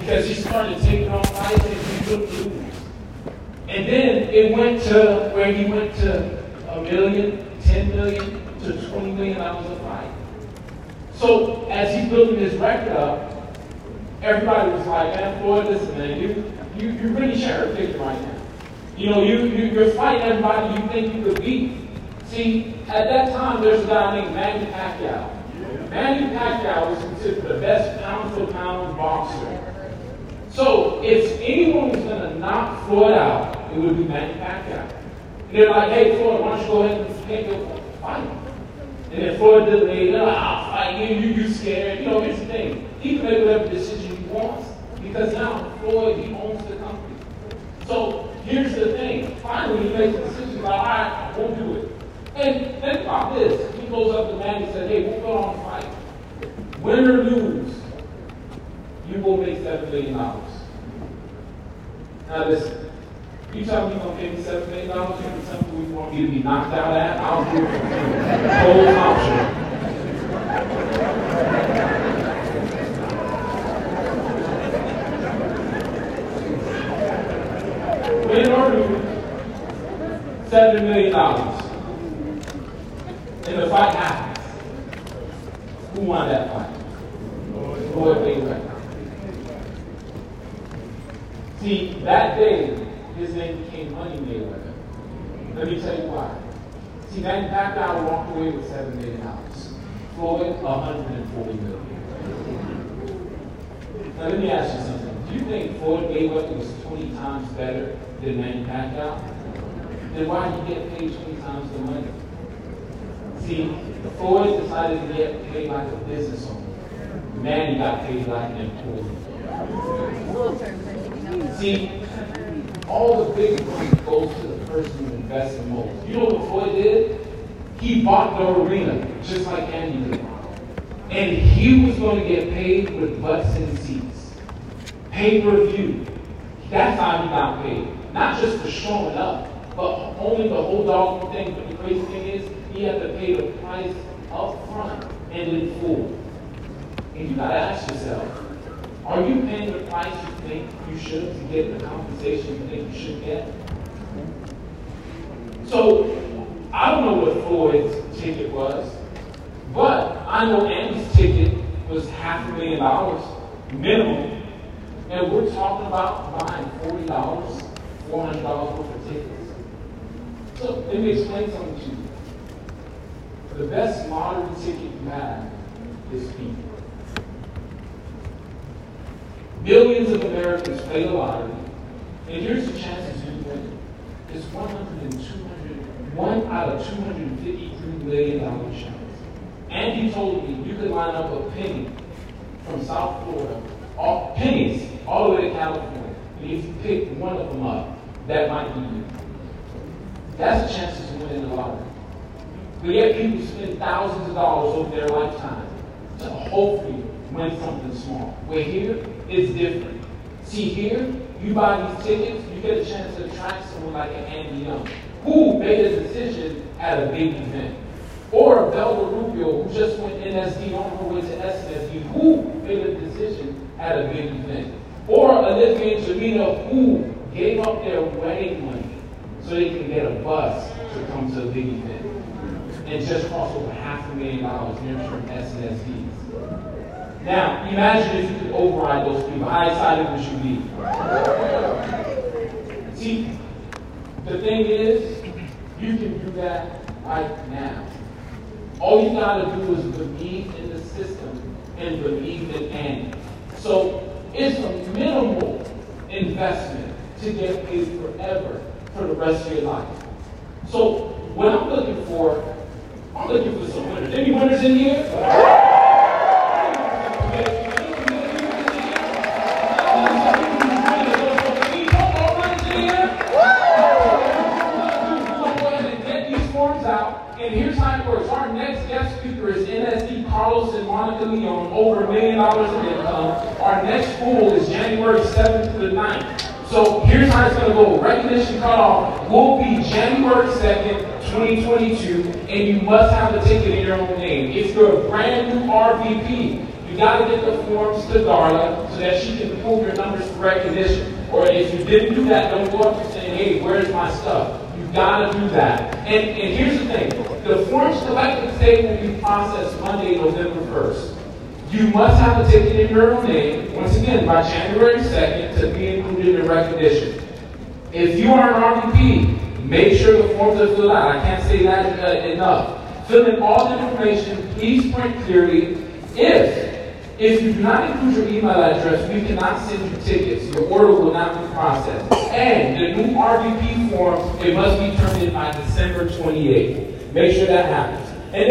because he started taking on fights and he couldn't lose. And then it went to where he went to a million, ten million, to twenty million dollars a fight. So as he's building his record up, everybody was like, man, Floyd, listen, man, you, you, you really cherry picking right now. You know, you, you, you're fighting everybody you think you could beat. See, at that time, there's a guy named Manny Pacquiao. Manny Pacquiao was considered the best pound for pound boxer. So if anyone was going to knock Floyd out, it would be Manny Pacquiao. And they're like, hey, Floyd, why don't you go ahead and take your fight? And if Floyd delayed, oh, I'll fight you, you, you scared. You know, here's the thing. He can make whatever decision he wants because now Floyd, he owns the company. So here's the thing. Finally, he makes a decision like, all right, I won't do it. And think about this. He goes up to man and says, hey, we'll go on a fight. Win or lose, you will make $7 million. Now listen, you tell me you're to pay me $7 million, me you want me to be knocked out at, I'll do it. Whole option. Win or lose, $7 million. And the fight happens. Who won that fight? Floyd Mayweather. See, that day, his name became Money Mayweather. Let me tell you why. See, Manny Pacquiao walked away with $7 million. Floyd, 140 million. Now, let me ask you something. Do you think Floyd Mayweather was 20 times better than Manny Pacquiao? Then why did he get paid 20 times the money? See, Floyd decided to get paid like a business owner. Manny got paid like an employee. See, all the big money goes to the person who invests the most. You know what Floyd did? He bought the arena, just like Andy did. And he was going to get paid with butts and seats. Pay per view. That's how he got paid. Not just for showing up, but only the whole dog thing. But the crazy thing is, he had to pay the price up front and in full. And you gotta ask yourself, are you paying the price you think you should to get the compensation you think you should get? So I don't know what Floyd's ticket was, but I know Andy's ticket was half a million dollars minimum. And we're talking about buying $40, $400 worth of tickets. So let me explain something to you. The best lottery ticket you have is people. Millions of Americans play the lottery, and here's the chances you win. It's 100 and 200, one out of 253 million dollar chance. And he told me you could line up a penny from South Florida, all pennies, all the way to California. And if you pick one of them up, that might be you. That's the chances to win in the lottery. But yet people spend thousands of dollars over their lifetime to hopefully win something small. Where here, it's different. See here, you buy these tickets, you get a chance to attract someone like an Andy Young, who made a decision at a big event. Or a Belva Rubio, who just went NSD on her way to SNSD, who made a decision at a big event. Or Olivia and Jamina, who gave up their wedding money so they can get a bus to come to a big event and just cost over half a million dollars nurturing SNSDs. Now, imagine if you could override those people. How excited would you be? See, the thing is, you can do that right now. All you gotta do is believe in the system and believe in Andy. So it's a minimal investment to get paid forever for the rest of your life. So what I'm looking for I'm looking for some winners. Any winners in here? And here's how it works. Our next guest speaker is NSD Carlos and Monica Leon, over a million dollars in income. Our next pool is January 7th to the 9th. So here's how it's going to go. Recognition cutoff will be January 2nd, 2022, and you must have a ticket in your own name. If you're a brand new RVP, you got to get the forms to Darla so that she can pull your numbers for recognition. Or if you didn't do that, don't go up to saying, hey, where's my stuff? You got to do that. And, and here's the thing. The forms collected today will be processed Monday, November 1st. You must have a ticket in your own name, once again, by January 2nd to be included in the recognition. If you are an RVP, make sure the forms are filled out. I can't say that uh, enough. Fill in all the information. Please print clearly. If if you do not include your email address, we cannot send you tickets. Your order will not be processed. And the new RVP form, it must be turned in by December 28th. Make sure that happens. And then